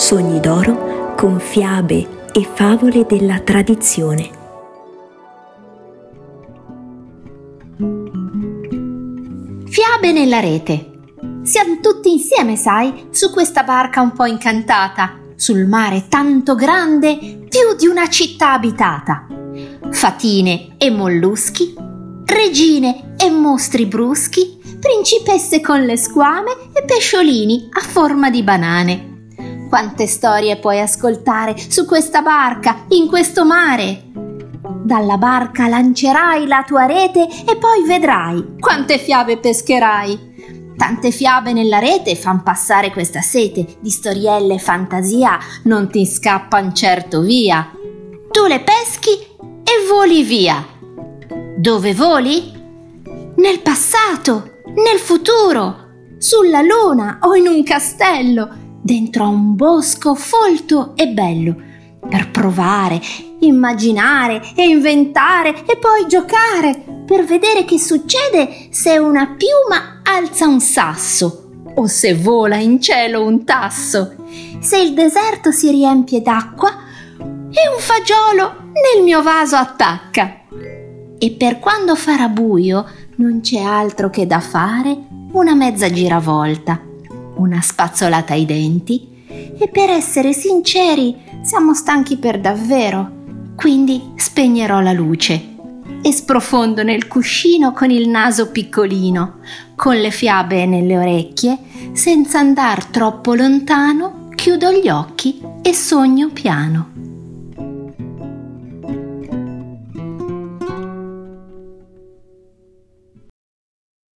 Sogni d'oro con fiabe e favole della tradizione. Fiabe nella rete. Siamo tutti insieme, sai, su questa barca un po' incantata, sul mare tanto grande, più di una città abitata. Fatine e molluschi, regine e mostri bruschi, principesse con le squame e pesciolini a forma di banane. Quante storie puoi ascoltare su questa barca, in questo mare? Dalla barca lancerai la tua rete e poi vedrai quante fiabe pescherai. Tante fiabe nella rete fan passare questa sete di storielle e fantasia, non ti scappan certo via. Tu le peschi e voli via. Dove voli? Nel passato, nel futuro, sulla luna o in un castello, dentro a un bosco folto e bello, per provare, immaginare e inventare e poi giocare, per vedere che succede se una piuma alza un sasso o se vola in cielo un tasso, se il deserto si riempie d'acqua e un fagiolo nel mio vaso attacca. E per quando farà buio non c'è altro che da fare una mezza giravolta, una spazzolata ai denti e per essere sinceri siamo stanchi per davvero, quindi spegnerò la luce e sprofondo nel cuscino con il naso piccolino, con le fiabe nelle orecchie, senza andar troppo lontano, chiudo gli occhi e sogno piano.